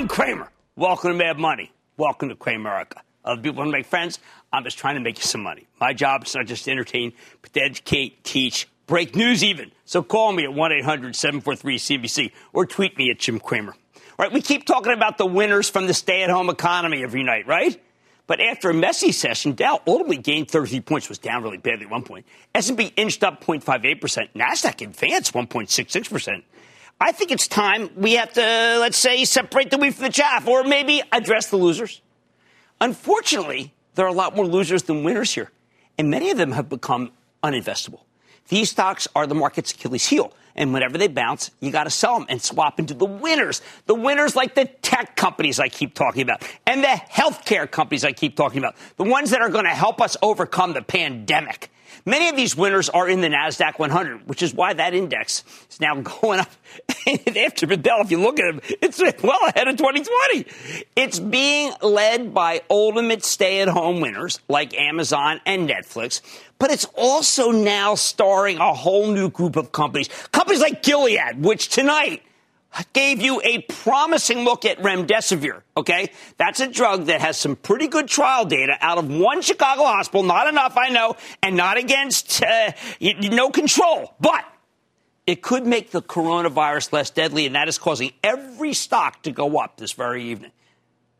Jim Cramer. Welcome to Mad Money. Welcome to Cramerica. Other people want to make friends. I'm just trying to make you some money. My job is not just to entertain, but to educate, teach, break news even. So call me at 1 800 743 CNBC or tweet me at Jim Cramer. All right, we keep talking about the winners from the stay at home economy every night, right? But after a messy session, Dow ultimately gained 33 points, was down really badly at one point. S&P inched up 0.58%. NASDAQ advanced 1.66%. I think it's time we have to, let's say, separate the wheat from the chaff or maybe address the losers. Unfortunately, there are a lot more losers than winners here, and many of them have become uninvestable. These stocks are the market's Achilles heel. And whenever they bounce, you got to sell them and swap into the winners. The winners like the tech companies I keep talking about and the healthcare companies I keep talking about. The ones that are going to help us overcome the pandemic. Many of these winners are in the NASDAQ 100, which is why that index is now going up. After Bedell, if you look at it, it's well ahead of 2020. It's being led by ultimate stay at home winners like Amazon and Netflix, but it's also now starring a whole new group of companies. Companies like Gilead, which tonight gave you a promising look at remdesivir. Okay, that's a drug that has some pretty good trial data out of one Chicago hospital. Not enough, I know, and not against uh, no control, but it could make the coronavirus less deadly, and that is causing every stock to go up this very evening.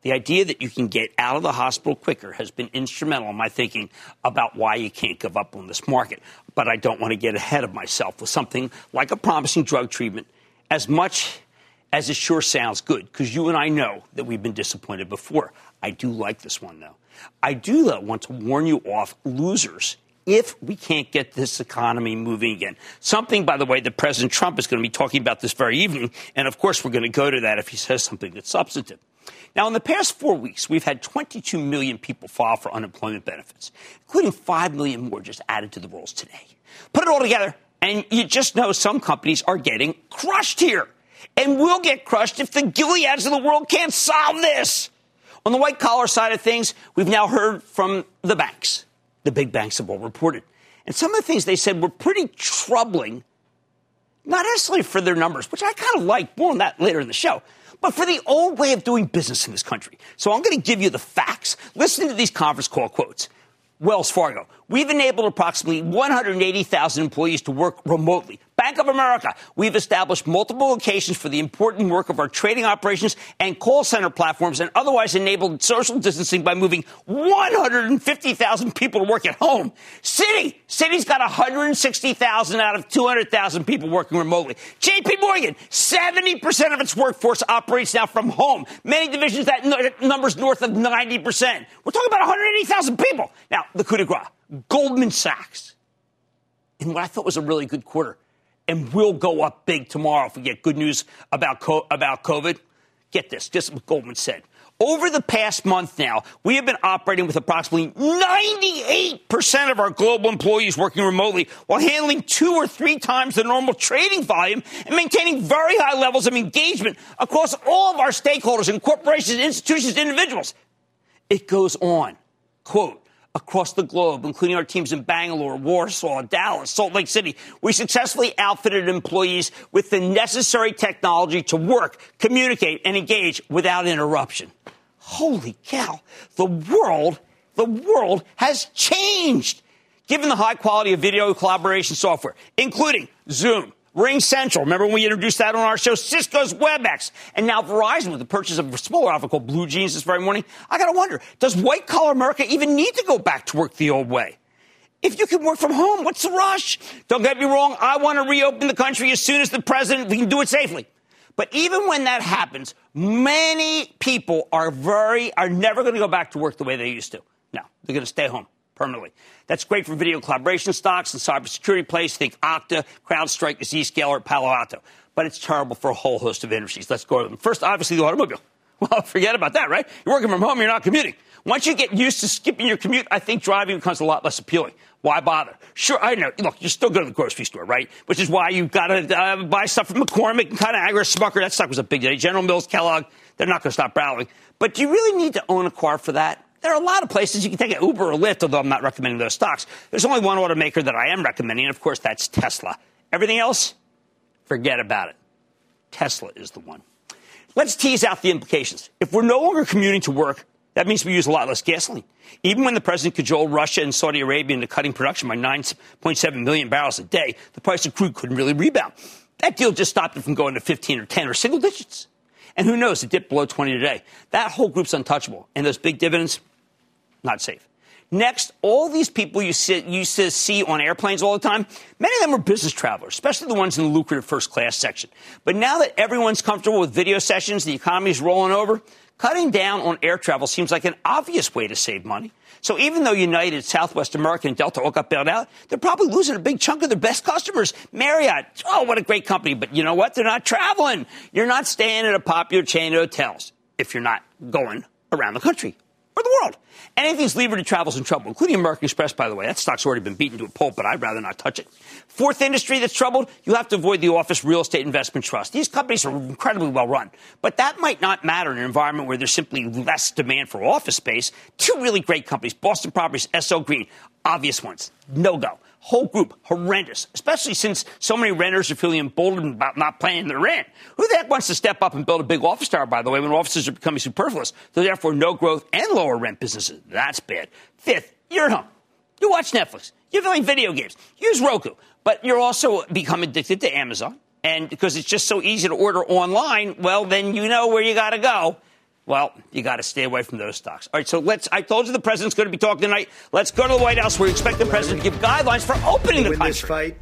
The idea that you can get out of the hospital quicker has been instrumental in my thinking about why you can't give up on this market. But I don't want to get ahead of myself with something like a promising drug treatment as much as it sure sounds good, because you and I know that we've been disappointed before. I do like this one, though. I do, though, want to warn you off losers if we can't get this economy moving again. Something, by the way, that President Trump is going to be talking about this very evening. And of course, we're going to go to that if he says something that's substantive. Now, in the past four weeks, we've had 22 million people file for unemployment benefits, including 5 million more just added to the rolls today. Put it all together, and you just know some companies are getting crushed here. And will get crushed if the Gileads of the world can't solve this. On the white collar side of things, we've now heard from the banks. The big banks have all reported. And some of the things they said were pretty troubling, not necessarily for their numbers, which I kind of like. More on that later in the show but for the old way of doing business in this country. So I'm going to give you the facts. Listen to these conference call quotes. Wells Fargo. We've enabled approximately 180,000 employees to work remotely. Bank of America. We've established multiple locations for the important work of our trading operations and call center platforms and otherwise enabled social distancing by moving 150,000 people to work at home. Citi. Citi's got 160,000 out of 200,000 people working remotely. JP Morgan. 70% of its workforce operates now from home. Many divisions that numbers north of 90%. We're talking about 180,000 people. Now, the coup de grace. Goldman Sachs. In what I thought was a really good quarter and will go up big tomorrow if we get good news about, about COVID. Get this, just what Goldman said. Over the past month now, we have been operating with approximately 98% of our global employees working remotely while handling two or three times the normal trading volume and maintaining very high levels of engagement across all of our stakeholders in corporations, institutions, individuals. It goes on. Quote, across the globe, including our teams in Bangalore, Warsaw, Dallas, Salt Lake City. We successfully outfitted employees with the necessary technology to work, communicate, and engage without interruption. Holy cow. The world, the world has changed. Given the high quality of video collaboration software, including Zoom, RingCentral. Remember when we introduced that on our show? Cisco's WebEx. And now Verizon with the purchase of a smaller outfit called BlueJeans this very morning. I got to wonder, does white collar America even need to go back to work the old way? If you can work from home, what's the rush? Don't get me wrong. I want to reopen the country as soon as the president, we can do it safely. But even when that happens, many people are very, are never going to go back to work the way they used to. No, they're going to stay home permanently. That's great for video collaboration stocks and cybersecurity plays. Think Okta, CrowdStrike, Zscaler, Palo Alto. But it's terrible for a whole host of industries. Let's go to them. First, obviously, the automobile. Well, forget about that, right? You're working from home, you're not commuting. Once you get used to skipping your commute, I think driving becomes a lot less appealing. Why bother? Sure, I know. Look, you're still going to the grocery store, right? Which is why you've got to uh, buy stuff from McCormick and Conagra, Smucker. That stock was a big day. General Mills, Kellogg, they're not going to stop rallying. But do you really need to own a car for that? There are a lot of places you can take an Uber or Lyft, although I'm not recommending those stocks. There's only one automaker that I am recommending, and of course, that's Tesla. Everything else, forget about it. Tesla is the one. Let's tease out the implications. If we're no longer commuting to work, that means we use a lot less gasoline. Even when the president cajoled Russia and Saudi Arabia into cutting production by 9.7 million barrels a day, the price of crude couldn't really rebound. That deal just stopped it from going to 15 or 10 or single digits. And who knows, it dipped below 20 today. That whole group's untouchable. And those big dividends, not safe. Next, all these people you see, used to see on airplanes all the time, many of them are business travelers, especially the ones in the lucrative first class section. But now that everyone's comfortable with video sessions, the economy's rolling over, cutting down on air travel seems like an obvious way to save money. So even though United, Southwest American, Delta all got bailed out, they're probably losing a big chunk of their best customers. Marriott, oh, what a great company. But you know what? They're not traveling. You're not staying at a popular chain of hotels if you're not going around the country the world. Anything's levered to travel's in trouble, including American Express, by the way. That stock's already been beaten to a pulp, but I'd rather not touch it. Fourth industry that's troubled, you have to avoid the office real estate investment trust. These companies are incredibly well run, but that might not matter in an environment where there's simply less demand for office space. Two really great companies, Boston Properties, SL Green, obvious ones. No go whole group horrendous, especially since so many renters are feeling emboldened about not paying their rent. Who the heck wants to step up and build a big office tower, by the way, when offices are becoming superfluous? So therefore, no growth and lower rent businesses. That's bad. Fifth, you're at home. You watch Netflix. You're playing video games. Use Roku. But you're also become addicted to Amazon. And because it's just so easy to order online, well, then you know where you got to go. Well, you got to stay away from those stocks. All right, so let's. I told you the president's going to be talking tonight. Let's go to the White House where we expect the president to give guidelines for opening the country. this fight,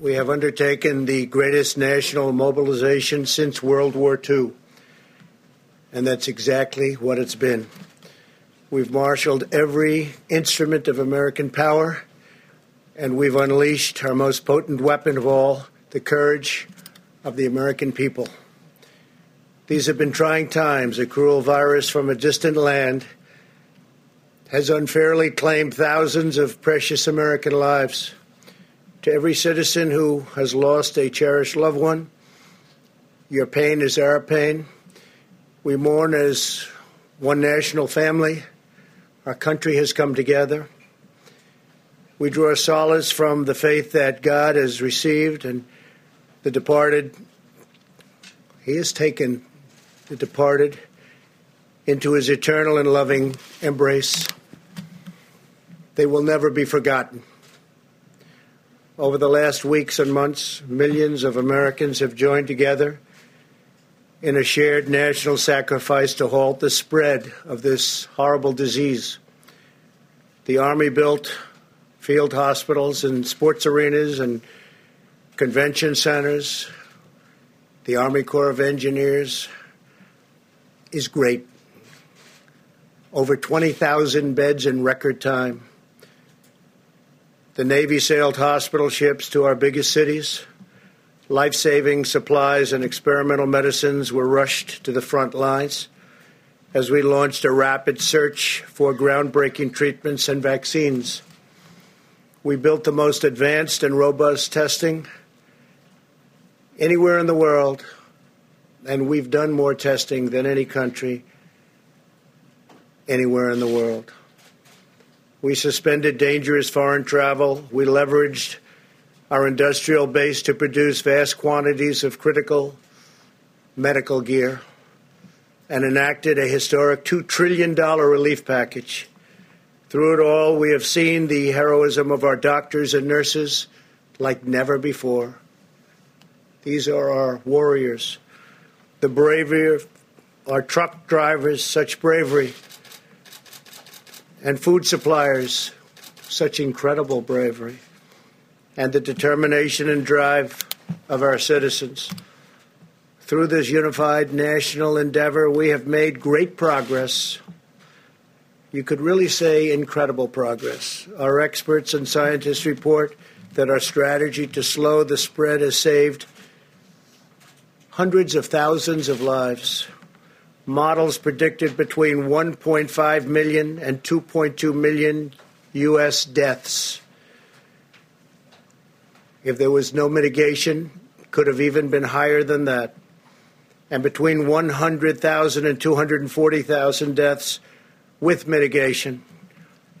we have undertaken the greatest national mobilization since World War II. And that's exactly what it's been. We've marshaled every instrument of American power, and we've unleashed our most potent weapon of all the courage of the American people. These have been trying times. A cruel virus from a distant land has unfairly claimed thousands of precious American lives. To every citizen who has lost a cherished loved one, your pain is our pain. We mourn as one national family. Our country has come together. We draw solace from the faith that God has received and the departed. He has taken the departed into his eternal and loving embrace. They will never be forgotten. Over the last weeks and months, millions of Americans have joined together in a shared national sacrifice to halt the spread of this horrible disease. The Army built field hospitals and sports arenas and convention centers. The Army Corps of Engineers is great. Over 20,000 beds in record time. The Navy sailed hospital ships to our biggest cities. Life saving supplies and experimental medicines were rushed to the front lines as we launched a rapid search for groundbreaking treatments and vaccines. We built the most advanced and robust testing anywhere in the world and we've done more testing than any country anywhere in the world. We suspended dangerous foreign travel. We leveraged our industrial base to produce vast quantities of critical medical gear and enacted a historic $2 trillion relief package. Through it all, we have seen the heroism of our doctors and nurses like never before. These are our warriors the bravery of our truck drivers, such bravery, and food suppliers, such incredible bravery, and the determination and drive of our citizens. Through this unified national endeavor, we have made great progress. You could really say incredible progress. Our experts and scientists report that our strategy to slow the spread has saved hundreds of thousands of lives. Models predicted between 1.5 million and 2.2 million U.S. deaths. If there was no mitigation, could have even been higher than that. And between 100,000 and 240,000 deaths with mitigation.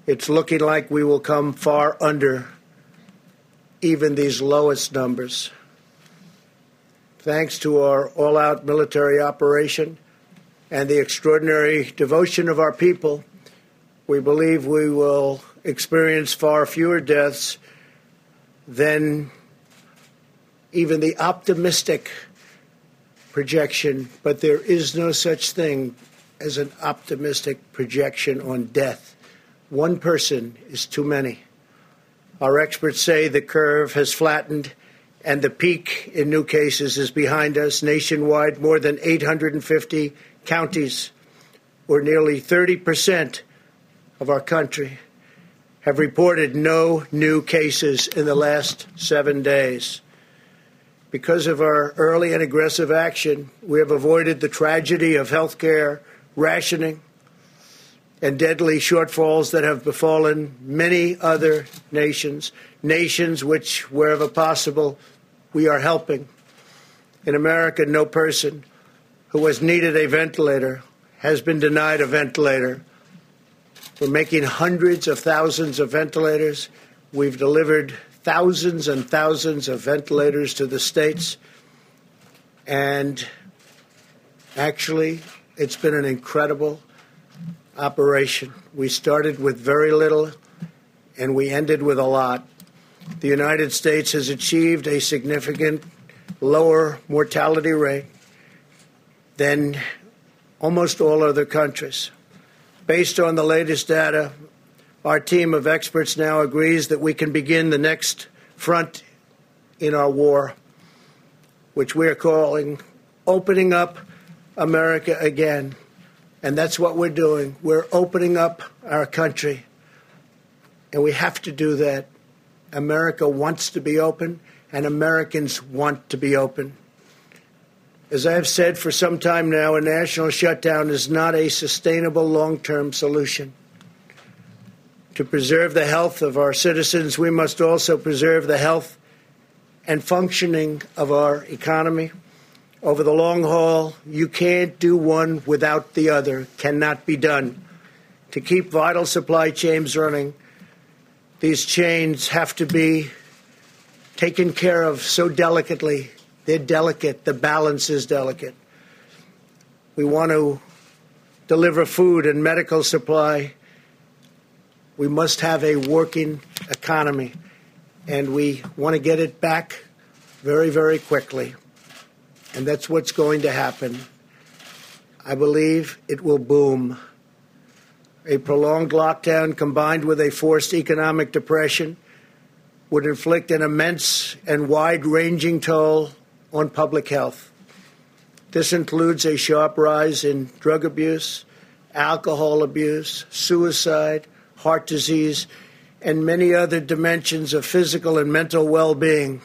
It's looking like we will come far under even these lowest numbers. Thanks to our all out military operation and the extraordinary devotion of our people, we believe we will experience far fewer deaths than even the optimistic projection, but there is no such thing as an optimistic projection on death. One person is too many. Our experts say the curve has flattened and the peak in new cases is behind us. Nationwide, more than 850 counties, or nearly 30 percent of our country, have reported no new cases in the last seven days. Because of our early and aggressive action, we have avoided the tragedy of health care rationing and deadly shortfalls that have befallen many other nations, nations which, wherever possible, we are helping. In America, no person who has needed a ventilator has been denied a ventilator. We're making hundreds of thousands of ventilators. We've delivered thousands and thousands of ventilators to the states. And actually, it's been an incredible operation. We started with very little and we ended with a lot. The United States has achieved a significant lower mortality rate than almost all other countries. Based on the latest data, our team of experts now agrees that we can begin the next front in our war, which we are calling opening up America again. And that's what we're doing. We're opening up our country. And we have to do that. America wants to be open, and Americans want to be open. As I have said for some time now, a national shutdown is not a sustainable long term solution. To preserve the health of our citizens, we must also preserve the health and functioning of our economy over the long haul, you can't do one without the other, cannot be done. To keep vital supply chains running, these chains have to be taken care of so delicately. They're delicate, the balance is delicate. We want to deliver food and medical supply. We must have a working economy, and we want to get it back very, very quickly and that's what's going to happen. I believe it will boom. A prolonged lockdown combined with a forced economic depression would inflict an immense and wide ranging toll on public health. This includes a sharp rise in drug abuse, alcohol abuse, suicide, heart disease, and many other dimensions of physical and mental well being.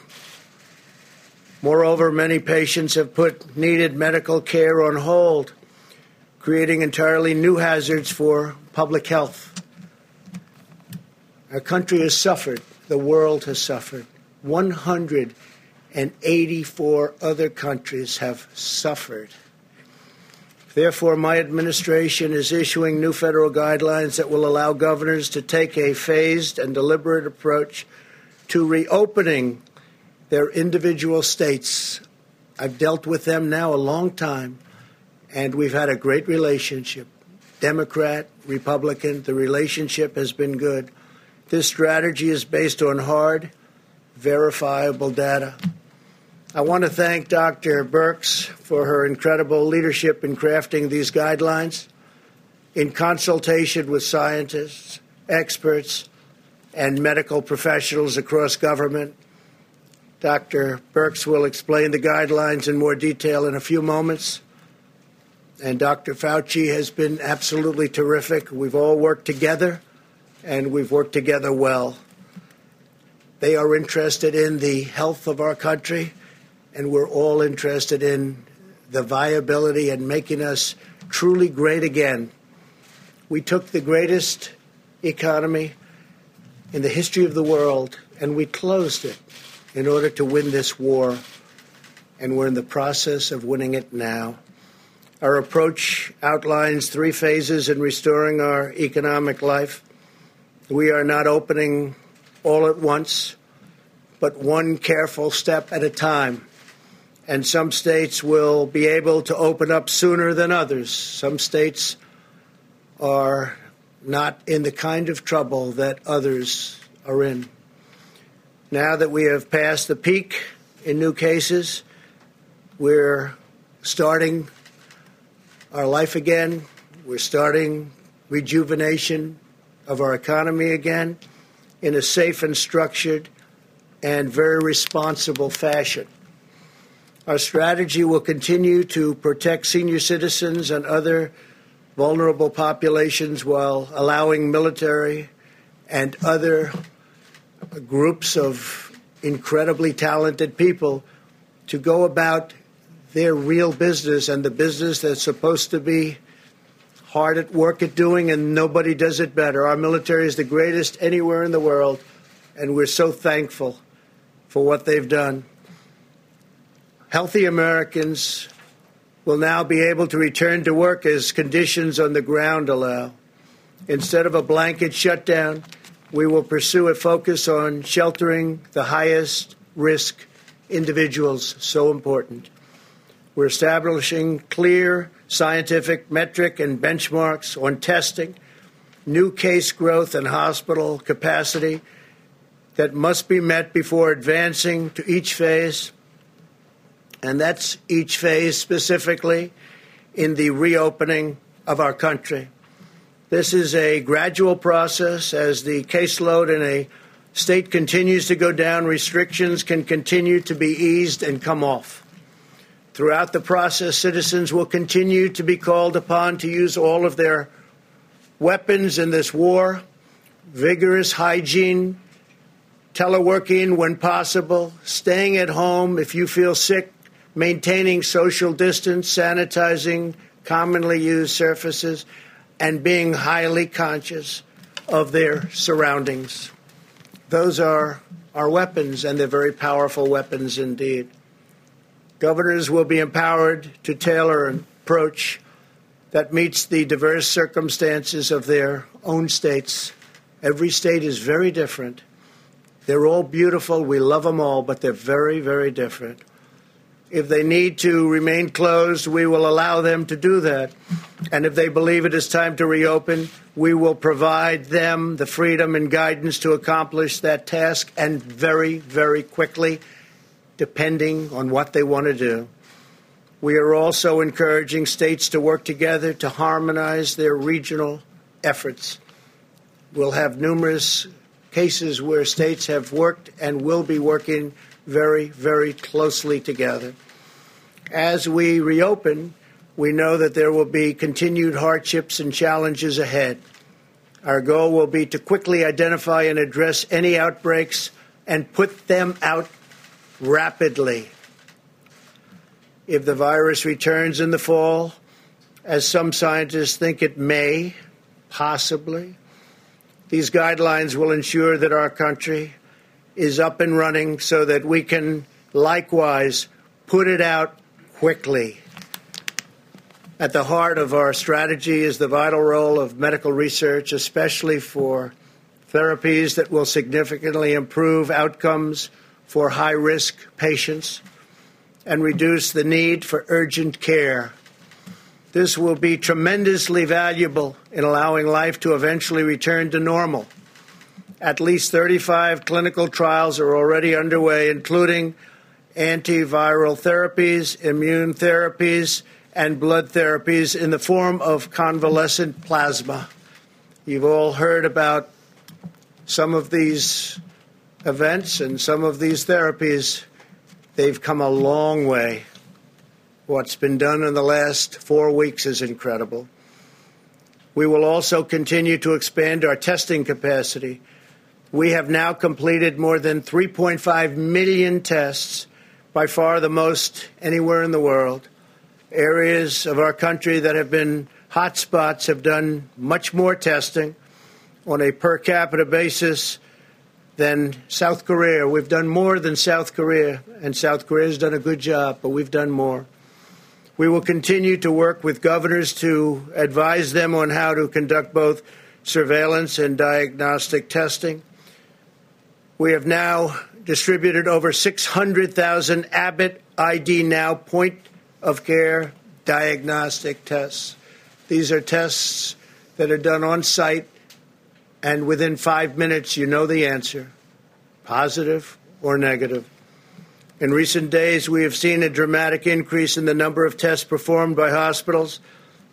Moreover, many patients have put needed medical care on hold, creating entirely new hazards for public health. Our country has suffered, the world has suffered. 184 other countries have suffered. Therefore, my administration is issuing new federal guidelines that will allow governors to take a phased and deliberate approach to reopening their individual states. I've dealt with them now a long time, and we've had a great relationship. Democrat, Republican, the relationship has been good. This strategy is based on hard, verifiable data. I want to thank Dr. Birx for her incredible leadership in crafting these guidelines in consultation with scientists, experts, and medical professionals across government Dr. Birx will explain the guidelines in more detail in a few moments. And Dr. Fauci has been absolutely terrific. We've all worked together, and we've worked together well. They are interested in the health of our country, and we're all interested in the viability and making us truly great again. We took the greatest economy in the history of the world and we closed it in order to win this war, and we're in the process of winning it now. Our approach outlines three phases in restoring our economic life. We are not opening all at once, but one careful step at a time. and some states will be able to open up sooner than others. Some states are not in the kind of trouble that others are in. Now that we have passed the peak in new cases, we're starting our life again. We're starting rejuvenation of our economy again in a safe and structured and very responsible fashion. Our strategy will continue to protect senior citizens and other vulnerable populations while allowing military and other groups of incredibly talented people to go about their real business and the business that's supposed to be hard at work at doing, and nobody does it better. Our military is the greatest anywhere in the world, and we're so thankful for what they've done. Healthy Americans will now be able to return to work as conditions on the ground allow. Instead of a blanket shutdown, we will pursue a focus on sheltering the highest risk individuals, so important. We're establishing clear scientific metric and benchmarks on testing, new case growth and hospital capacity that must be met before advancing to each phase. And that's each phase specifically in the reopening of our country. This is a gradual process as the caseload in a state continues to go down, restrictions can continue to be eased and come off. Throughout the process, citizens will continue to be called upon to use all of their weapons in this war vigorous hygiene, teleworking when possible, staying at home if you feel sick, maintaining social distance, sanitizing commonly used surfaces, and being highly conscious of their surroundings. Those are our weapons, and they're very powerful weapons indeed. Governors will be empowered to tailor an approach that meets the diverse circumstances of their own states. Every state is very different. They're all beautiful. We love them all, but they're very, very different. If they need to remain closed, we will allow them to do that. And if they believe it is time to reopen, we will provide them the freedom and guidance to accomplish that task and very, very quickly depending on what they want to do. We are also encouraging states to work together to harmonize their regional efforts. We'll have numerous cases where states have worked and will be working very, very closely together. As we reopen, we know that there will be continued hardships and challenges ahead. Our goal will be to quickly identify and address any outbreaks and put them out rapidly. If the virus returns in the fall, as some scientists think it may, possibly, these guidelines will ensure that our country is up and running so that we can likewise put it out quickly. At the heart of our strategy is the vital role of medical research, especially for therapies that will significantly improve outcomes for high risk patients and reduce the need for urgent care. This will be tremendously valuable in allowing life to eventually return to normal. At least 35 clinical trials are already underway, including antiviral therapies, immune therapies, and blood therapies in the form of convalescent plasma. You've all heard about some of these events and some of these therapies, they've come a long way. What's been done in the last four weeks is incredible. We will also continue to expand our testing capacity. We have now completed more than 3.5 million tests, by far the most anywhere in the world. Areas of our country that have been hotspots have done much more testing on a per capita basis than South Korea. We've done more than South Korea, and South Korea has done a good job, but we've done more. We will continue to work with governors to advise them on how to conduct both surveillance and diagnostic testing. We have now distributed over 600,000 Abbott ID Now point of care diagnostic tests. These are tests that are done on site, and within five minutes, you know the answer positive or negative. In recent days, we have seen a dramatic increase in the number of tests performed by hospitals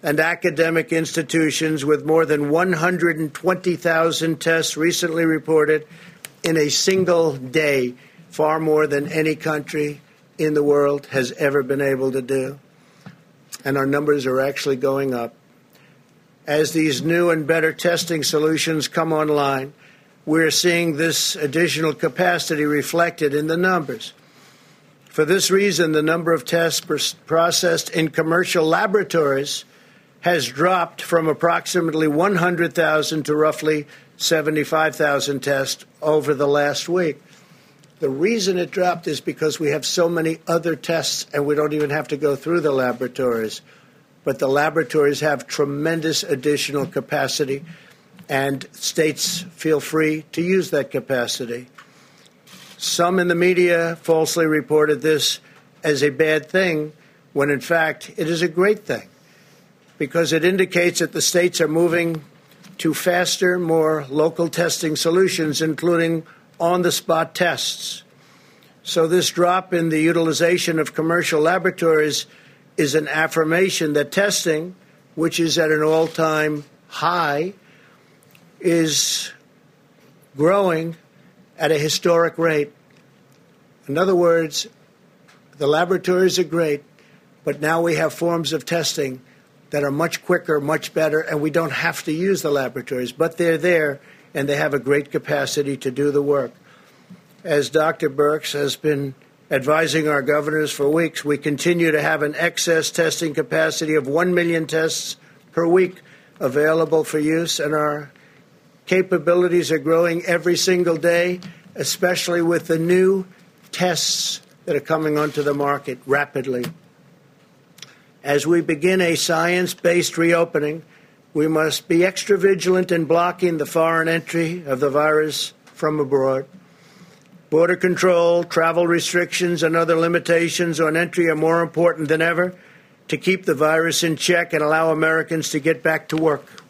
and academic institutions, with more than 120,000 tests recently reported in a single day, far more than any country in the world has ever been able to do. And our numbers are actually going up. As these new and better testing solutions come online, we're seeing this additional capacity reflected in the numbers. For this reason, the number of tests processed in commercial laboratories has dropped from approximately 100,000 to roughly 75,000 tests over the last week. The reason it dropped is because we have so many other tests and we don't even have to go through the laboratories. But the laboratories have tremendous additional capacity, and states feel free to use that capacity. Some in the media falsely reported this as a bad thing, when in fact it is a great thing because it indicates that the states are moving to faster, more local testing solutions, including on the spot tests. So, this drop in the utilization of commercial laboratories is an affirmation that testing, which is at an all time high, is growing at a historic rate. In other words, the laboratories are great, but now we have forms of testing that are much quicker, much better, and we don't have to use the laboratories, but they're there and they have a great capacity to do the work. As Dr. Birx has been advising our governors for weeks, we continue to have an excess testing capacity of 1 million tests per week available for use, and our capabilities are growing every single day, especially with the new tests that are coming onto the market rapidly. As we begin a science based reopening, we must be extra vigilant in blocking the foreign entry of the virus from abroad. Border control, travel restrictions, and other limitations on entry are more important than ever to keep the virus in check and allow Americans to get back to work.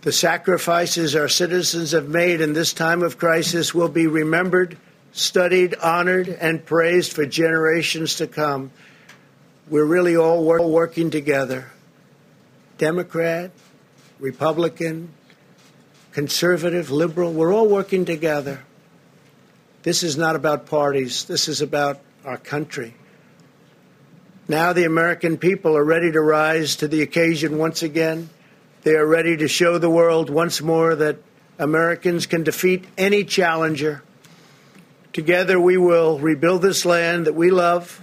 The sacrifices our citizens have made in this time of crisis will be remembered, studied, honored, and praised for generations to come. We're really all working together Democrat, Republican, conservative, liberal, we're all working together. This is not about parties, this is about our country. Now the American people are ready to rise to the occasion once again. They are ready to show the world once more that Americans can defeat any challenger. Together we will rebuild this land that we love.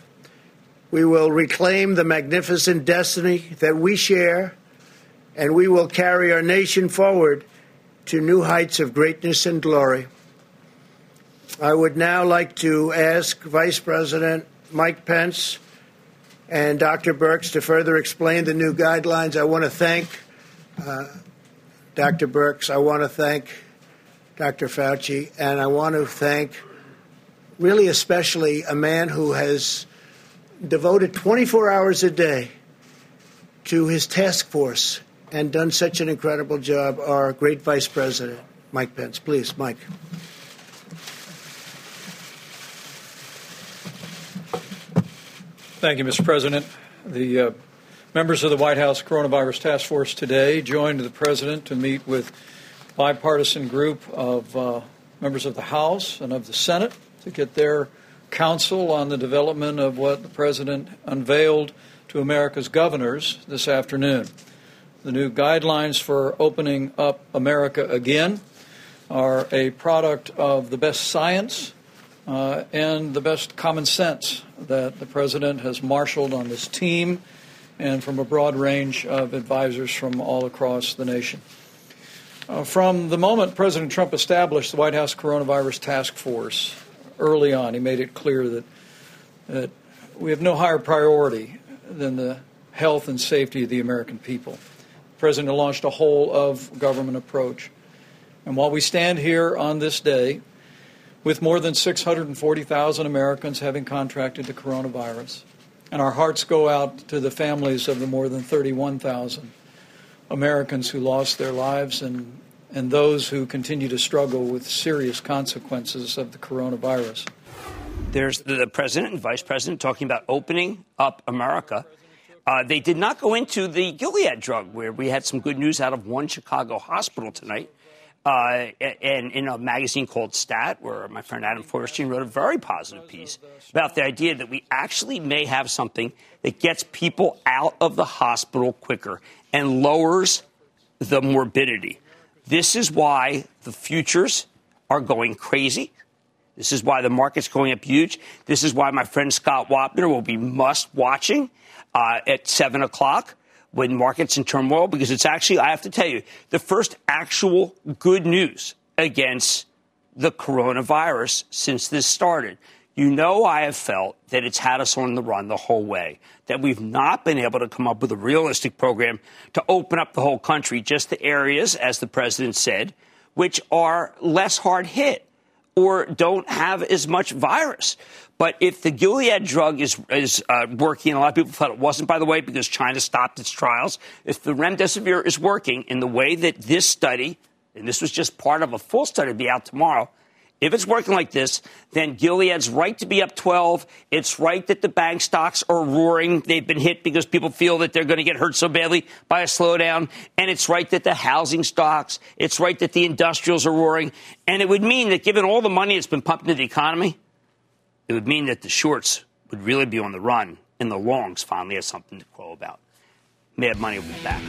We will reclaim the magnificent destiny that we share and we will carry our nation forward to new heights of greatness and glory. I would now like to ask Vice President Mike Pence and Dr. Birx to further explain the new guidelines. I want to thank uh, Dr. Birx. I want to thank Dr. Fauci, and I want to thank really especially a man who has devoted 24 hours a day to his task force and done such an incredible job, our great Vice President, Mike Pence. Please, Mike. Thank you, Mr. President. The uh, members of the White House Coronavirus Task Force today joined the President to meet with bipartisan group of uh, members of the House and of the Senate to get their counsel on the development of what the President unveiled to America's governors this afternoon. The new guidelines for opening up America again are a product of the best science uh, and the best common sense that the President has marshaled on this team and from a broad range of advisors from all across the nation. Uh, from the moment President Trump established the White House Coronavirus Task Force early on, he made it clear that, that we have no higher priority than the health and safety of the American people. President launched a whole of government approach. And while we stand here on this day, with more than 640,000 Americans having contracted the coronavirus. And our hearts go out to the families of the more than 31,000 Americans who lost their lives and, and those who continue to struggle with serious consequences of the coronavirus. There's the president and vice president talking about opening up America. Uh, they did not go into the Gilead drug, where we had some good news out of one Chicago hospital tonight. Uh, and in a magazine called Stat, where my friend Adam Feuerstein wrote a very positive piece about the idea that we actually may have something that gets people out of the hospital quicker and lowers the morbidity. This is why the futures are going crazy. This is why the market's going up huge. This is why my friend Scott Wapner will be must watching uh, at 7 o'clock when markets in turmoil because it's actually, I have to tell you, the first actual good news against the coronavirus since this started. You know, I have felt that it's had us on the run the whole way, that we've not been able to come up with a realistic program to open up the whole country, just the areas, as the president said, which are less hard hit or don't have as much virus. But if the Gilead drug is, is uh, working, a lot of people thought it wasn't, by the way, because China stopped its trials. If the remdesivir is working in the way that this study, and this was just part of a full study, be out tomorrow, if it's working like this, then Gilead's right to be up 12. It's right that the bank stocks are roaring. They've been hit because people feel that they're going to get hurt so badly by a slowdown. And it's right that the housing stocks, it's right that the industrials are roaring. And it would mean that given all the money that's been pumped into the economy, it would mean that the shorts would really be on the run and the longs finally have something to crow about. Mad Money will be back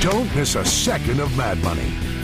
Don't miss a second of Mad Money.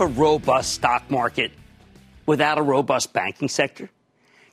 have a robust stock market without a robust banking sector?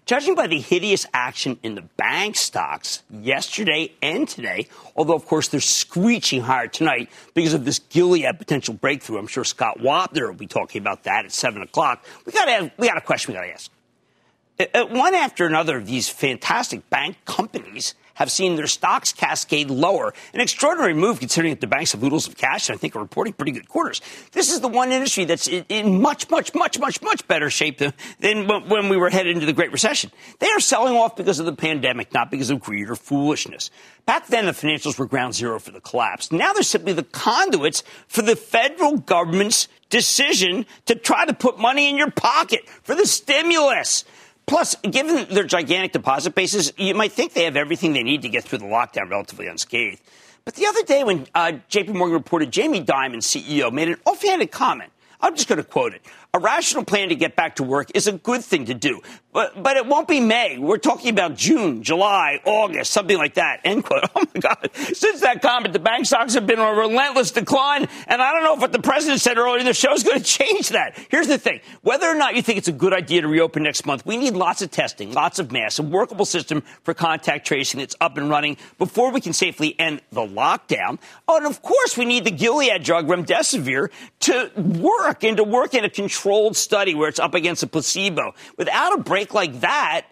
Judging by the hideous action in the bank stocks yesterday and today, although of course they're screeching higher tonight because of this Gilead potential breakthrough. I'm sure Scott Wapner will be talking about that at seven o'clock. We got we got a question we got to ask. One after another of these fantastic bank companies have seen their stocks cascade lower. An extraordinary move considering that the banks have oodles of cash and I think are reporting pretty good quarters. This is the one industry that's in much, much, much, much, much better shape than, than when we were headed into the Great Recession. They are selling off because of the pandemic, not because of greed or foolishness. Back then, the financials were ground zero for the collapse. Now they're simply the conduits for the federal government's decision to try to put money in your pocket for the stimulus. Plus, given their gigantic deposit bases, you might think they have everything they need to get through the lockdown relatively unscathed. But the other day, when uh, JP Morgan reported Jamie Dimon, CEO, made an offhanded comment, I'm just going to quote it. A rational plan to get back to work is a good thing to do, but, but it won't be May. We're talking about June, July, August, something like that. End quote. Oh my God. Since that comment, the bank stocks have been on a relentless decline. And I don't know if what the president said earlier in the show is going to change that. Here's the thing. Whether or not you think it's a good idea to reopen next month, we need lots of testing, lots of masks, a workable system for contact tracing that's up and running before we can safely end the lockdown. Oh, and of course, we need the Gilead drug remdesivir to work and to work in a controlled study where it's up against a placebo. Without a break like that,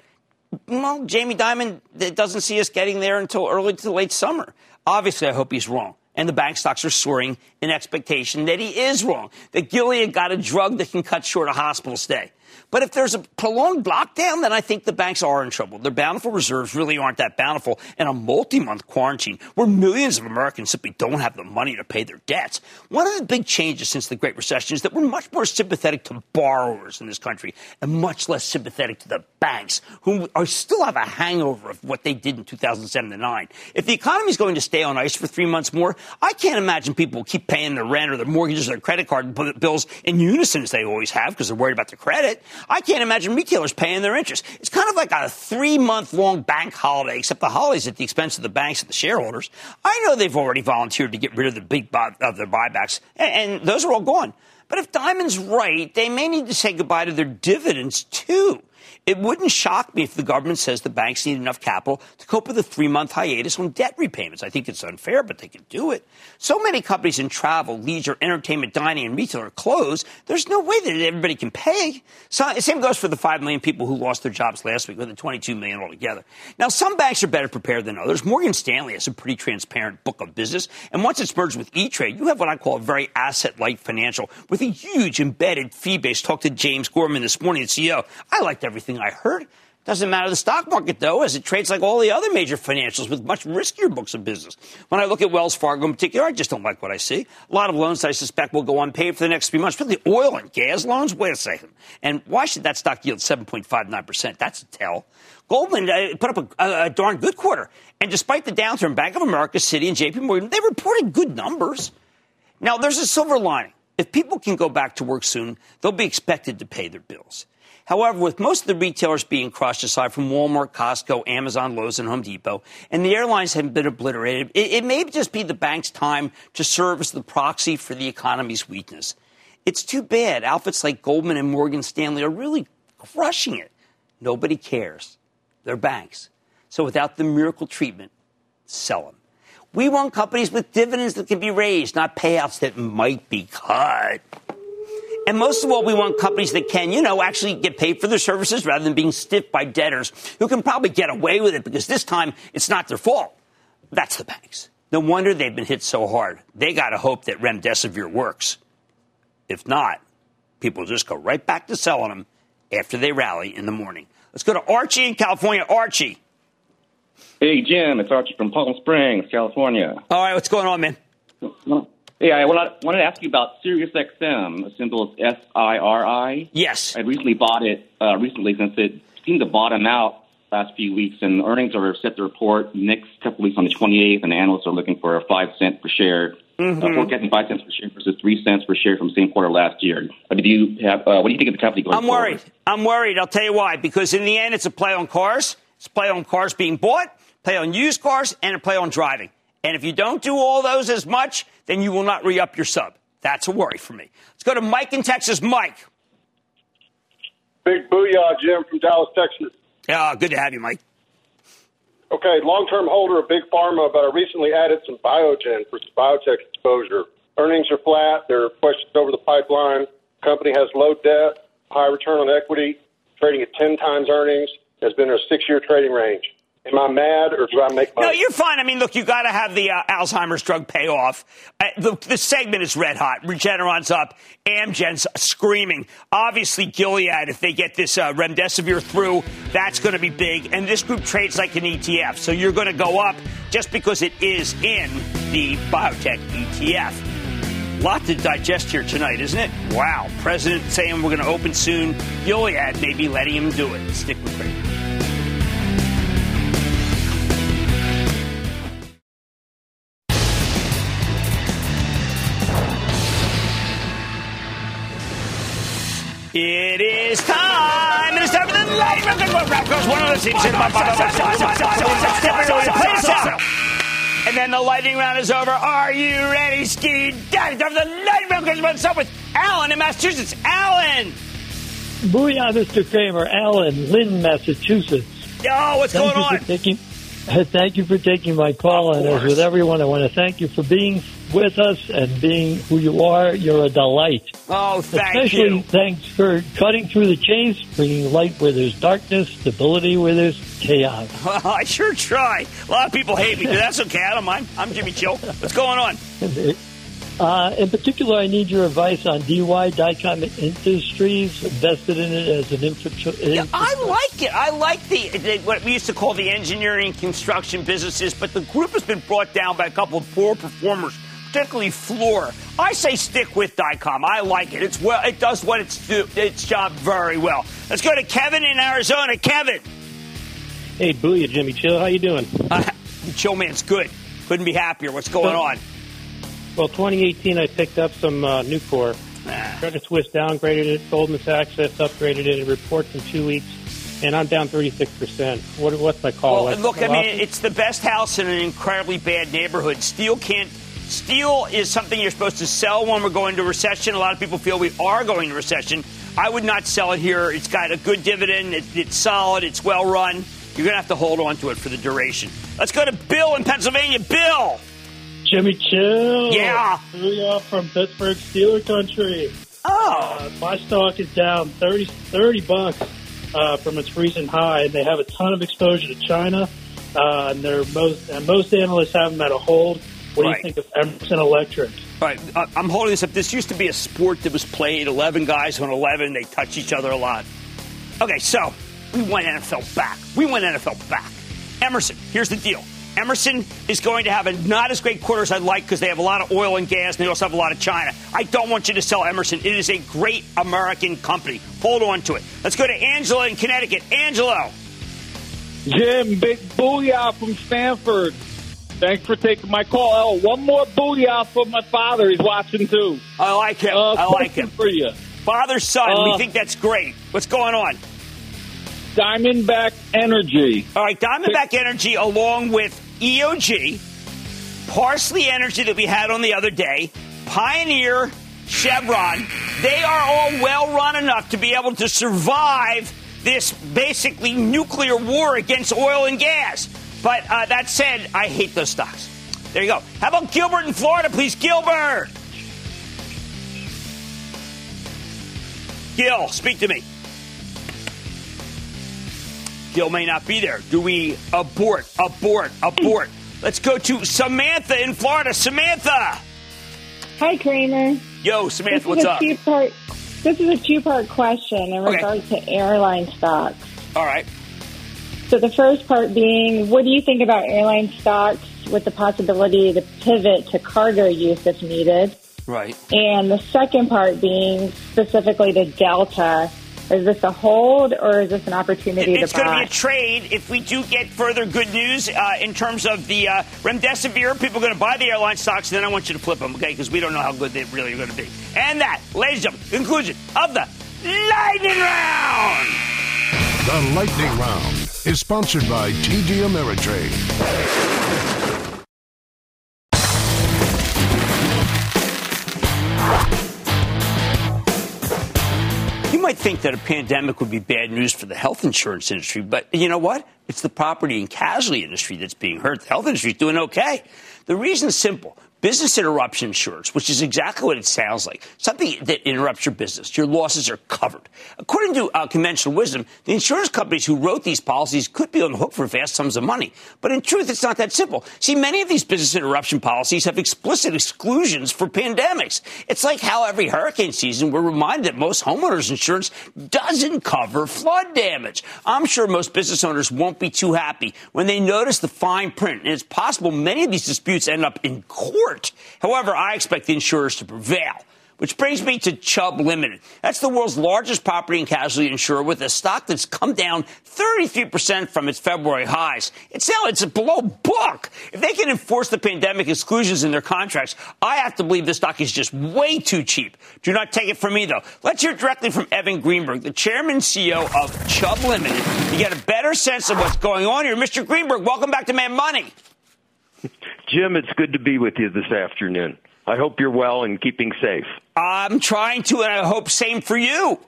well, Jamie Dimon doesn't see us getting there until early to late summer. Obviously, I hope he's wrong. And the bank stocks are soaring in expectation that he is wrong, that Gilead got a drug that can cut short a hospital stay. But if there's a prolonged lockdown, then I think the banks are in trouble. Their bountiful reserves really aren't that bountiful in a multi month quarantine where millions of Americans simply don't have the money to pay their debts. One of the big changes since the Great Recession is that we're much more sympathetic to borrowers in this country and much less sympathetic to the banks, who are still have a hangover of what they did in 2007 and 9. If the economy is going to stay on ice for three months more, I can't imagine people keep paying their rent or their mortgages or their credit card bills in unison as they always have because they're worried about their credit. I can't imagine retailers paying their interest. It's kind of like a three month long bank holiday, except the holiday's at the expense of the banks and the shareholders. I know they've already volunteered to get rid of the big buy, of their buybacks, and, and those are all gone. But if Dimon's right, they may need to say goodbye to their dividends too. It wouldn't shock me if the government says the banks need enough capital to cope with a three month hiatus on debt repayments. I think it's unfair, but they can do it. So many companies in travel, leisure, entertainment, dining, and retail are closed. There's no way that everybody can pay. So, same goes for the 5 million people who lost their jobs last week, with the 22 million altogether. Now, some banks are better prepared than others. Morgan Stanley has a pretty transparent book of business. And once it's merged with E-Trade, you have what I call a very asset-light financial with a huge embedded fee base. Talked to James Gorman this morning, the CEO. I liked everything I heard. Doesn't matter the stock market, though, as it trades like all the other major financials with much riskier books of business. When I look at Wells Fargo in particular, I just don't like what I see. A lot of loans I suspect will go unpaid for the next few months, particularly oil and gas loans. Wait a second. And why should that stock yield 7.59%? That's a tell. Goldman uh, put up a, a, a darn good quarter. And despite the downturn, Bank of America, Citi, and JP Morgan, they reported good numbers. Now, there's a silver lining. If people can go back to work soon, they'll be expected to pay their bills. However, with most of the retailers being crushed, aside from Walmart, Costco, Amazon, Lowe's, and Home Depot, and the airlines have been obliterated, it, it may just be the bank's time to serve as the proxy for the economy's weakness. It's too bad. Outfits like Goldman and Morgan Stanley are really crushing it. Nobody cares. They're banks. So without the miracle treatment, sell them. We want companies with dividends that can be raised, not payouts that might be cut. And most of all, we want companies that can, you know, actually get paid for their services rather than being stiffed by debtors who can probably get away with it because this time it's not their fault. That's the banks. No wonder they've been hit so hard. They got to hope that remdesivir works. If not, people just go right back to selling them after they rally in the morning. Let's go to Archie in California. Archie. Hey, Jim. It's Archie from Palm Springs, California. All right. What's going on, man? Yeah, I wanted to ask you about SiriusXM. The symbol is S I R I. Yes. I recently bought it uh, recently since it seemed to bottom out last few weeks, and earnings are set to report next couple weeks on the 28th, and analysts are looking for a five cent per share. Mm-hmm. Uh, forecasting five cents per share versus three cents per share from the same quarter last year. Uh, do you have? Uh, what do you think of the company going I'm forward? worried. I'm worried. I'll tell you why. Because in the end, it's a play on cars. It's a play on cars being bought, play on used cars, and a play on driving. And if you don't do all those as much, then you will not re up your sub. That's a worry for me. Let's go to Mike in Texas. Mike. Big booyah, Jim from Dallas, Texas. Yeah, good to have you, Mike. Okay, long term holder of Big Pharma, but I recently added some Biogen for some biotech exposure. Earnings are flat. There are questions over the pipeline. Company has low debt, high return on equity, trading at 10 times earnings, has been in a six year trading range. Am I mad or do I make money? No, you're fine. I mean, look, you got to have the uh, Alzheimer's drug pay off. Uh, the, the, segment is red hot. Regeneron's up. Amgen's screaming. Obviously, Gilead, if they get this uh, remdesivir through, that's going to be big. And this group trades like an ETF. So you're going to go up just because it is in the biotech ETF. Lot to digest here tonight, isn't it? Wow. President saying we're going to open soon. Gilead maybe letting him do it. Stick with me. It is time. It is time for the lightning round. One of the teams And then the lightning round is over. Are you ready, Ski Daddy? Time for the lightning round. Let's start with Alan in Massachusetts. Alan. Booyah, Mr. Cramer. Alan, Lynn, Massachusetts. Yo, what's thank going on? Taking, thank you for taking my call. And as with everyone, I want to thank you for being with us and being who you are. You're a delight. Oh, thank Especially you. thanks for cutting through the chains, bringing light where there's darkness, stability where there's chaos. I sure try. A lot of people hate me, but that's okay. I don't mind. I'm Jimmy Chill. What's going on? Uh, in particular, I need your advice on DY Dycom Industries. Invested in it as an infrastructure. Yeah, I like it. I like the, the, what we used to call the engineering construction businesses, but the group has been brought down by a couple of poor performers particularly Fluor. I say stick with Dycom. I like it. It's well. It does what it's do, its job very well. Let's go to Kevin in Arizona. Kevin. Hey, booyah, Jimmy Chill. How you doing? Uh, Chill man's good. Couldn't be happier. What's going on? Well, 2018, I picked up some uh, Nucor. Credit Suisse downgraded it. Goldman Sachs upgraded it. It reports in two weeks, and I'm down 36 percent. What, what's my call? Well, look, I mean, it's the best house in an incredibly bad neighborhood. Steel can't. Steel is something you're supposed to sell when we're going to recession. A lot of people feel we are going to recession. I would not sell it here. It's got a good dividend. It, it's solid. It's well run. You're going to have to hold on to it for the duration. Let's go to Bill in Pennsylvania. Bill. Jimmy Chill. Yeah. Booyah from Pittsburgh Steeler country. Oh. Uh, my stock is down 30, 30 bucks uh, from its recent high, and they have a ton of exposure to China. Uh, and they're most and most analysts have them at a hold. What do Right. you think of Emerson Electric? All right, uh, I'm holding this up. This used to be a sport that was played 11 guys on 11. They touch each other a lot. Okay, so we went NFL back. We went NFL back. Emerson, here's the deal. Emerson is going to have a not as great quarter as I'd like because they have a lot of oil and gas and they also have a lot of China. I don't want you to sell Emerson. It is a great American company. Hold on to it. Let's go to Angela in Connecticut. Angelo. Jim, big booyah from Stamford. Thanks for taking my call. Oh, one more booyah for my father. He's watching too. I like him. Uh, I like him. for you. Father, son, we Uh, think that's great. What's going on? Diamondback Energy. All right, Diamondback Energy, along with EOG, Parsley Energy that we had on the other day, Pioneer, Chevron, they are all well run enough to be able to survive this basically nuclear war against oil and gas. But uh, that said, I hate those stocks. There you go. How about Gilbert in Florida, please? Gilbert! Gil, speak to me. Gil may not be there. Do we abort, abort, abort? Let's go to Samantha in Florida. Samantha! Hi, Cramer. Yo, Samantha, what's up? two-part. This is a two-part question in Okay. regards to airline stocks. All right. So the first part being, what do you think about airline stocks with the possibility to pivot to cargo use if needed? Right. And the second part being specifically to Delta. Is this a hold or is this an opportunity It's to going to buy? be a trade if we do get further good news uh, in terms of the uh, remdesivir. People are going to buy the airline stocks, and then I want you to flip them, okay? Because we don't know how good they really are going to be. And that, ladies and gentlemen, conclusion of the lightning round. The Lightning Round is sponsored by TD Ameritrade. You might think that a pandemic would be bad news for the health insurance industry, but you know what? It's the property and casualty industry that's being hurt. The health industry is doing okay. The reason is simple. Business interruption insurance, which is exactly what it sounds like, something that interrupts your business. Your losses are covered. According to uh, conventional wisdom, the insurance companies who wrote these policies could be on the hook for vast sums of money. But in truth, it's not that simple. See, many of these business interruption policies have explicit exclusions for pandemics. It's like how every hurricane season we're reminded that most homeowners insurance doesn't cover flood damage. I'm sure most business owners won't be too happy when they notice the fine print, and it's possible many of these disputes end up in court. However, I expect the insurers to prevail. Which brings me to Chubb Limited. That's the world's largest property and casualty insurer with a stock that's come down 33% from its February highs. It's now it's a below book. If they can enforce the pandemic exclusions in their contracts, I have to believe this stock is just way too cheap. Do not take it from me though. Let's hear directly from Evan Greenberg, the chairman and CEO of Chubb Limited, to get a better sense of what's going on here. Mr. Greenberg, welcome back to Mad Money. Jim, it's good to be with you this afternoon. I hope you're well and keeping safe. I'm trying to, and I hope same for you.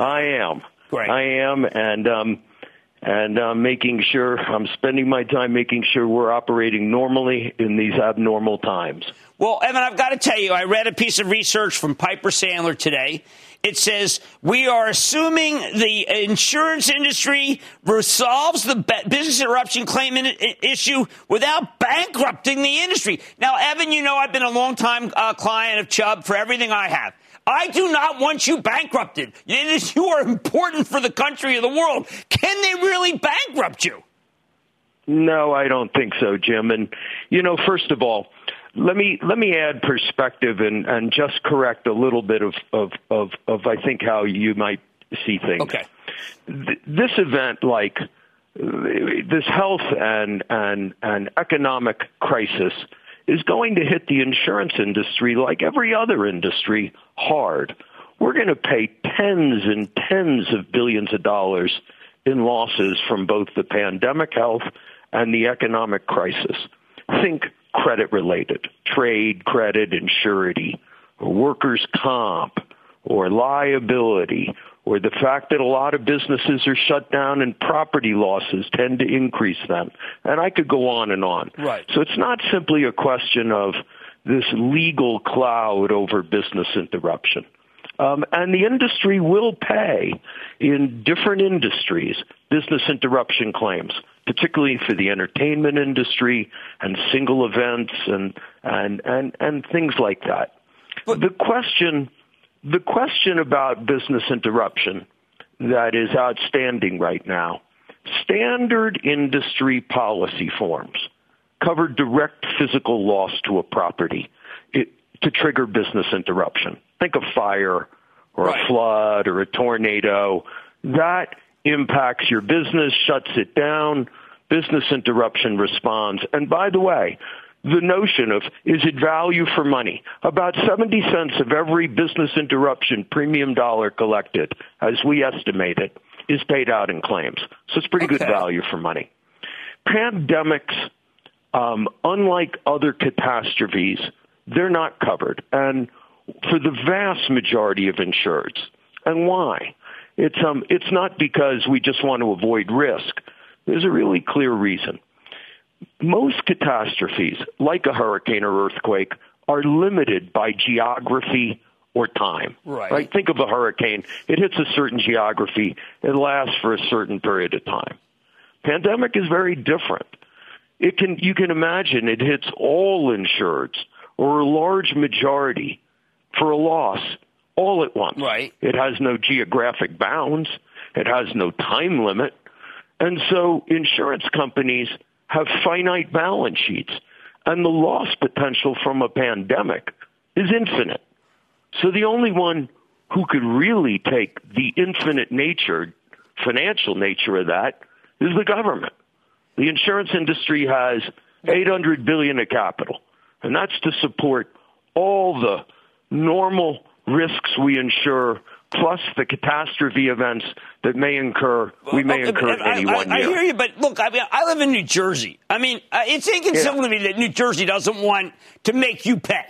I am. Great. I am, and um, and I'm making sure I'm spending my time making sure we're operating normally in these abnormal times. Well, Evan, I've got to tell you, I read a piece of research from Piper Sandler today. It says we are assuming the insurance industry resolves the business interruption claim issue without bankrupting the industry. Now, Evan, you know I've been a long time uh, client of Chubb for everything I have. I do not want you bankrupted. Is, you are important for the country and the world. Can they really bankrupt you? No, I don't think so, Jim. And you know, first of all, let me let me add perspective and and just correct a little bit of of of, of I think how you might see things. Okay. Th- This event, like this health and and and economic crisis, is going to hit the insurance industry like every other industry hard. We're going to pay tens and tens of billions of dollars in losses from both the pandemic health and the economic crisis. Think credit related, trade credit and surety, or workers' comp, or liability, or the fact that a lot of businesses are shut down and property losses tend to increase them. And I could go on and on. Right. So it's not simply a question of this legal cloud over business interruption. Um, and the industry will pay in different industries business interruption claims, particularly for the entertainment industry and single events and and and, and things like that. But the question the question about business interruption that is outstanding right now, standard industry policy forms cover direct physical loss to a property it, to trigger business interruption. Think of fire or right. a flood or a tornado. That impacts your business, shuts it down, business interruption responds. And by the way, the notion of is it value for money? About 70 cents of every business interruption premium dollar collected, as we estimate it, is paid out in claims. So it's pretty okay. good value for money. Pandemics, um, unlike other catastrophes, they're not covered. And for the vast majority of insureds, and why? It's um, it's not because we just want to avoid risk. There's a really clear reason most catastrophes, like a hurricane or earthquake, are limited by geography or time. Right. right. Think of a hurricane. It hits a certain geography. It lasts for a certain period of time. Pandemic is very different. It can, you can imagine it hits all insureds or a large majority for a loss all at once. Right. It has no geographic bounds. It has no time limit. And so insurance companies have finite balance sheets, and the loss potential from a pandemic is infinite. So the only one who could really take the infinite nature, financial nature of that is the government. The insurance industry has 800 billion of capital, and that's to support all the normal risks we insure plus the catastrophe events that may incur, we may okay, incur in any I, one I, year. I hear you, but look, I mean, I live in New Jersey. I mean, uh, it's inconceivable yeah. to me that New Jersey doesn't want to make you pay.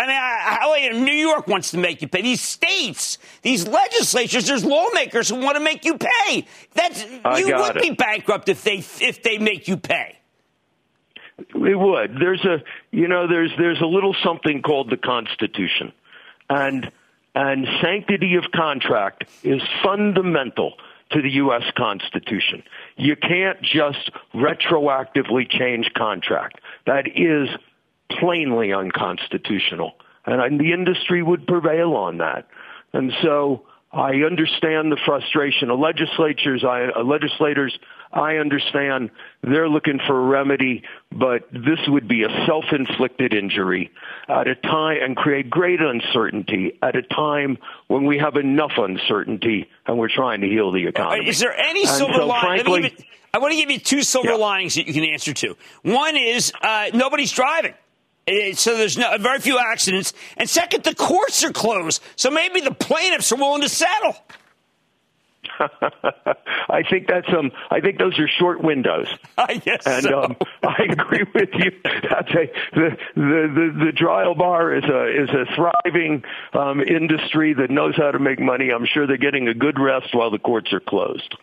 I mean, I, how New York wants to make you pay. These states, these legislatures, there's lawmakers who want to make you pay. That's I you would it. be bankrupt if they if they make you pay. It would. There's a you know there's there's a little something called the Constitution, and and sanctity of contract is fundamental to the U.S. Constitution. You can't just retroactively change contract. That is plainly unconstitutional. And the industry would prevail on that. And so I understand the frustration of legislatures, I, uh, legislators. I understand they're looking for a remedy, but this would be a self-inflicted injury at a time and create great uncertainty at a time when we have enough uncertainty and we're trying to heal the economy. Is there any and silver so, lining? frankly, I want to give you two silver yeah. linings that you can answer to. One is uh, nobody's driving. Uh, so there's no, very few accidents. And second, the courts are closed. So maybe the plaintiffs are willing to settle. I think that's um. I think those are short windows. I guess and so. um, I agree with you. That's a the the the, the trial bar is a is a thriving um, industry that knows how to make money. I'm sure they're getting a good rest while the courts are closed.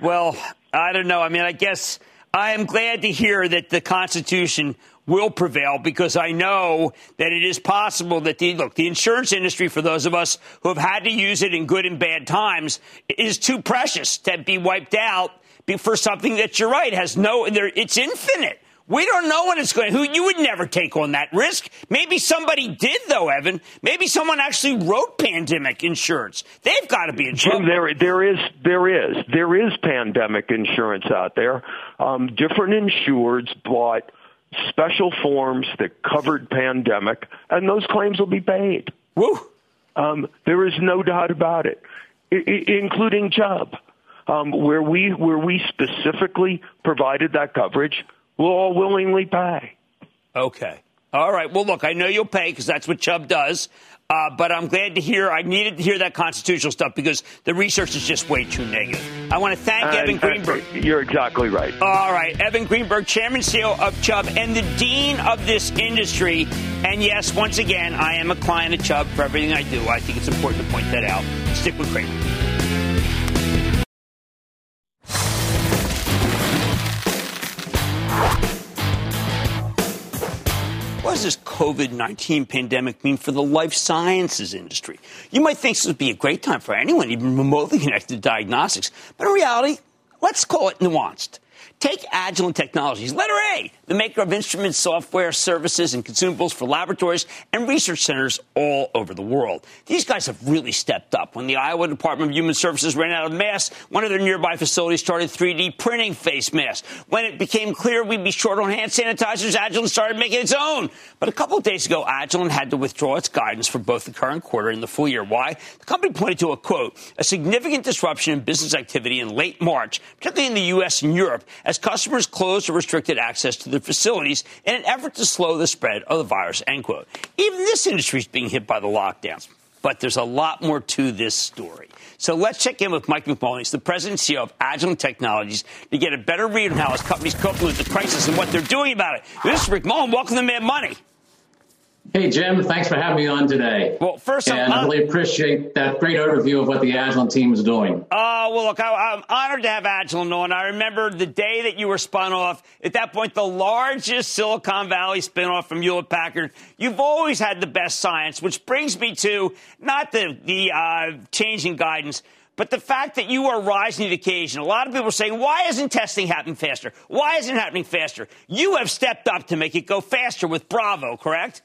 Well, I don't know. I mean, I guess I am glad to hear that the Constitution will prevail because I know that it is possible that the look the insurance industry for those of us who have had to use it in good and bad times is too precious to be wiped out for something that you're right has no it's infinite. We don't know when it's going. Who you would never take on that risk. Maybe somebody did, though, Evan. Maybe someone actually wrote pandemic insurance. They've got to be in. Jim, there, there is, there is, there is pandemic insurance out there. Um, different insureds bought special forms that covered pandemic, and those claims will be paid. Woo! Um, there is no doubt about it, I- I- including Chubb, um, where we where we specifically provided that coverage. We'll all willingly pay. Okay. All right. Well, look, I know you'll pay because that's what Chubb does. Uh, but I'm glad to hear. I needed to hear that constitutional stuff because the research is just way too negative. I want to thank Uh, Evan Greenberg. You're exactly right. All right, Evan Greenberg, Chairman CEO of Chubb and the Dean of this industry. And yes, once again, I am a client of Chubb for everything I do. I think it's important to point that out. Stick with Cramer. Does this COVID 19 pandemic mean for the life sciences industry? You might think this would be a great time for anyone, even remotely connected to diagnostics. But in reality, let's call it nuanced. Take Agilent Technologies, letter A, the maker of instruments, software, services, and consumables for laboratories and research centers all over the world. These guys have really stepped up. When the Iowa Department of Human Services ran out of masks, one of their nearby facilities started 3D printing face masks. When it became clear we'd be short on hand sanitizers, Agilent started making its own. But a couple of days ago, Agilent had to withdraw its guidance for both the current quarter and the full year. Why? The company pointed to a quote, a significant disruption in business activity in late March, particularly in the U.S. and Europe, as customers closed or restricted access to their facilities in an effort to slow the spread of the virus, end quote. Even this industry is being hit by the lockdowns. But there's a lot more to this story. So let's check in with Mike McMullen. The president and CEO of Agilent Technologies to get a better read on how his company's coping with the crisis and what they're doing about it. Mr. McMullen, welcome to Mad Money. Hey, Jim, thanks for having me on today. Well, first, and I really appreciate that great overview of what the Agilent team is doing. Oh, well, look, I, am honored to have Agilent on. I remember the day that you were spun off. At that point, the largest Silicon Valley spinoff from Hewlett Packard. You've always had the best science, which brings me to not the, the uh, changing guidance, but the fact that you are rising to the occasion. A lot of people are saying, why isn't testing happening faster? Why isn't it happening faster? You have stepped up to make it go faster with Bravo, correct?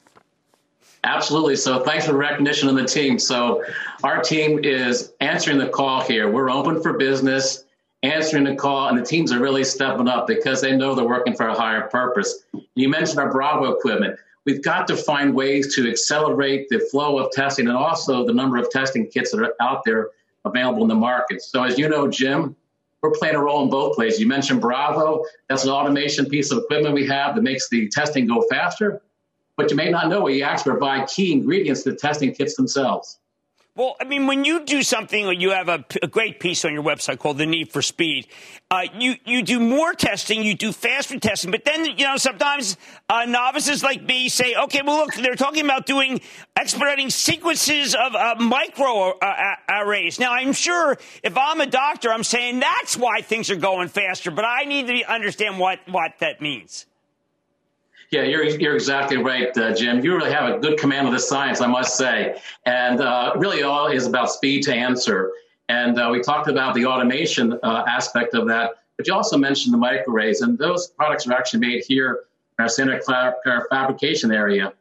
Absolutely. So thanks for the recognition of the team. So our team is answering the call here. We're open for business, answering the call, and the teams are really stepping up because they know they're working for a higher purpose. You mentioned our Bravo equipment. We've got to find ways to accelerate the flow of testing and also the number of testing kits that are out there available in the market. So as you know, Jim, we're playing a role in both places. You mentioned Bravo. That's an automation piece of equipment we have that makes the testing go faster but you may not know we actually provide key ingredients to the testing kits themselves. Well, I mean, when you do something, or you have a, a, great piece on your website called "The Need for Speed," uh, you you do more testing, you do faster testing, but then you know sometimes uh, novices like me say, "Okay, well, look, they're talking about doing expediting sequences of uh, micro arrays." Now, I'm sure if I'm a doctor, I'm saying that's why things are going faster, but I need to understand what what that means. Yeah, you're, you're exactly right, uh, Jim. You really have a good command of the science, I must say. And uh, really, all is about speed to answer. And uh, we talked about the automation uh, aspect of that, but you also mentioned the microarrays, and those products are actually made here in our Santa Clara fabrication area.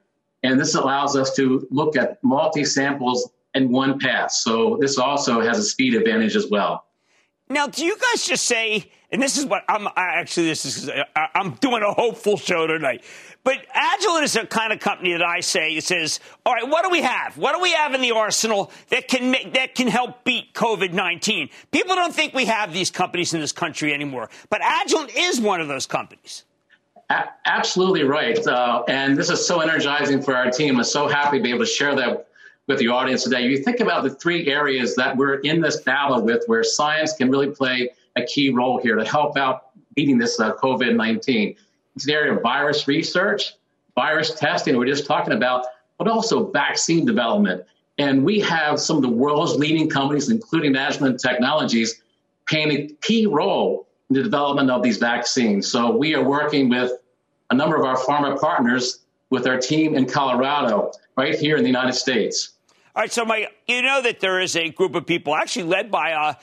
And this allows us to look at multi samples in one pass. So this also has a speed advantage as well. Now, do you guys just say, and this is what I'm actually, this is, I'm doing a hopeful show tonight. But Agilent is a kind of company that I say it says, all right, what do we have? What do we have in the arsenal that can make, that can help beat COVID 19? People don't think we have these companies in this country anymore, but Agilent is one of those companies. A- absolutely right. Uh, and this is so energizing for our team. I'm so happy to be able to share that with the audience today. You think about the three areas that we're in this battle with where science can really play a key role here to help out beating this uh, COVID 19. It's the area of virus research, virus testing, we're just talking about, but also vaccine development. And we have some of the world's leading companies, including Agilent Technologies, playing a key role in the development of these vaccines. So we are working with a number of our pharma partners with our team in Colorado, right here in the United States. All right, so my, you know that there is a group of people actually led by uh,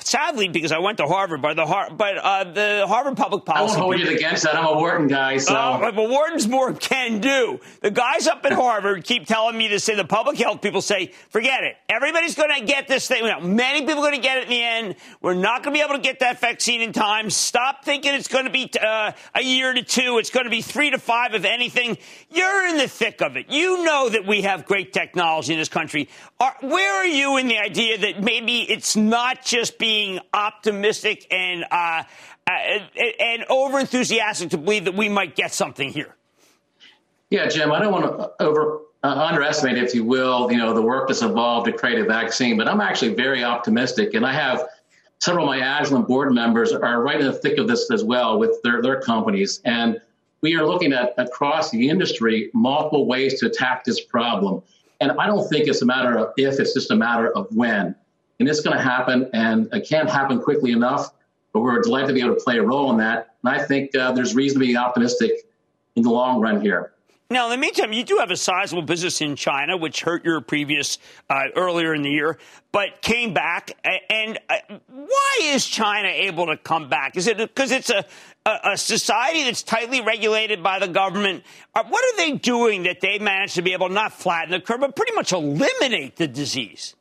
sadly, because I went to Harvard, but the Har- but uh, the Harvard Public Policy. I won't hold you against that. I'm a Wharton guy, so. Uh, but Wharton's more can do. The guys up at Harvard keep telling me to say the public health people say, forget it. Everybody's going to get this thing. many people are going to get it in the end. We're not going to be able to get that vaccine in time. Stop thinking it's going to be uh, a year to two. It's going to be three to five, if anything. You're in the thick of it. You know that we have great technology in this country. Are, where are you in the idea that maybe it's not just being optimistic and uh, uh, and over enthusiastic to believe that we might get something here? Yeah, Jim, I don't want to over uh, underestimate, if you will, you know, the work that's involved to create a vaccine, but I'm actually very optimistic, and I have several of my Agilent board members are right in the thick of this as well with their, their companies, and we are looking at across the industry multiple ways to attack this problem. And I don't think it's a matter of if, it's just a matter of when. And it's going to happen, and it can't happen quickly enough, but we're delighted to be able to play a role in that. And I think uh, there's reason to be optimistic in the long run here. Now, in the meantime, you do have a sizable business in China, which hurt your previous uh, earlier in the year, but came back. And uh, why is China able to come back? Is it because it's a, a, society that's tightly regulated by the government? Uh, what are they doing that they managed to be able to not flatten the curve, but pretty much eliminate the disease?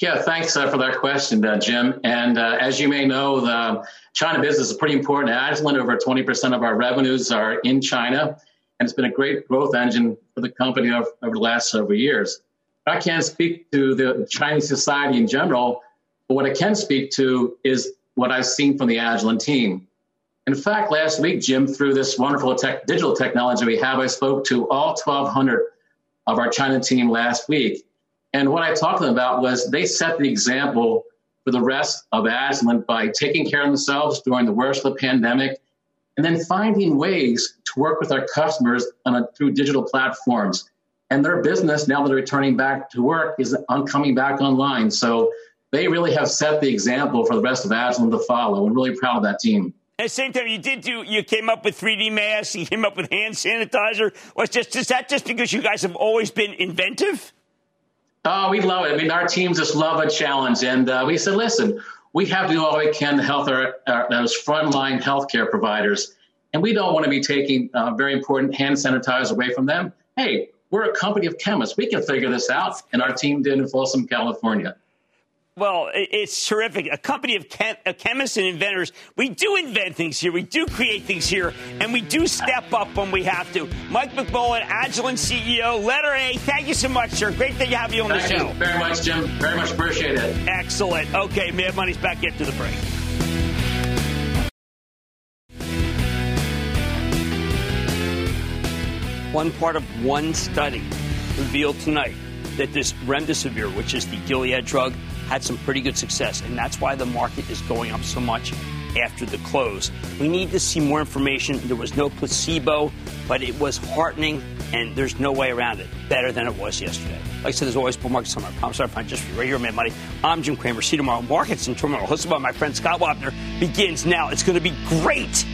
Yeah, thanks uh, for that question, uh, Jim. And uh, as you may know, the China business is pretty important. Agilent, over 20% of our revenues are in China and it's been a great growth engine for the company over, over the last several years. I can't speak to the Chinese society in general, but what I can speak to is what I've seen from the Agilent team. In fact, last week, Jim, through this wonderful tech, digital technology we have, I spoke to all 1,200 of our China team last week. And what I talked to them about was they set the example for the rest of Agilent by taking care of themselves during the worst of the pandemic and then finding ways to work with our customers a, through digital platforms. And their business, now that they're returning back to work, is on coming back online. So they really have set the example for the rest of Agilent to follow. I'm really proud of that team. At the same time, you did do. You came up with 3D masks. You came up with hand sanitizer. Was just is that just because you guys have always been inventive? Oh, we love it. I mean, our teams just love a challenge, and uh, we said, listen, we have to do all we can to help our, our those frontline healthcare providers, and we don't want to be taking uh, very important hand sanitizer away from them. Hey, we're a company of chemists. We can figure this out, and our team did in Folsom, California. Well, it's terrific. A company of chem- chemists and inventors. We do invent things here. We do create things here. And we do step up when we have to. Mike McMullen, Agilent CEO, letter A. Thank you so much, sir. Great to have you on Thank the show. You very much, Jim. Very much appreciate it. Excellent. Okay, Mad Money's back after the break. One part of one study revealed tonight that this remdesivir, which is the Gilead drug, had some pretty good success, and that's why the market is going up so much after the close. We need to see more information. There was no placebo, but it was heartening, and there's no way around it. Better than it was yesterday. Like I said, there's always bull market somewhere. I promise I'll find just for right here, Mad Money. I'm Jim Cramer. See you tomorrow. Markets in tomorrow, hosted by my friend Scott Wapner, begins now. It's going to be great.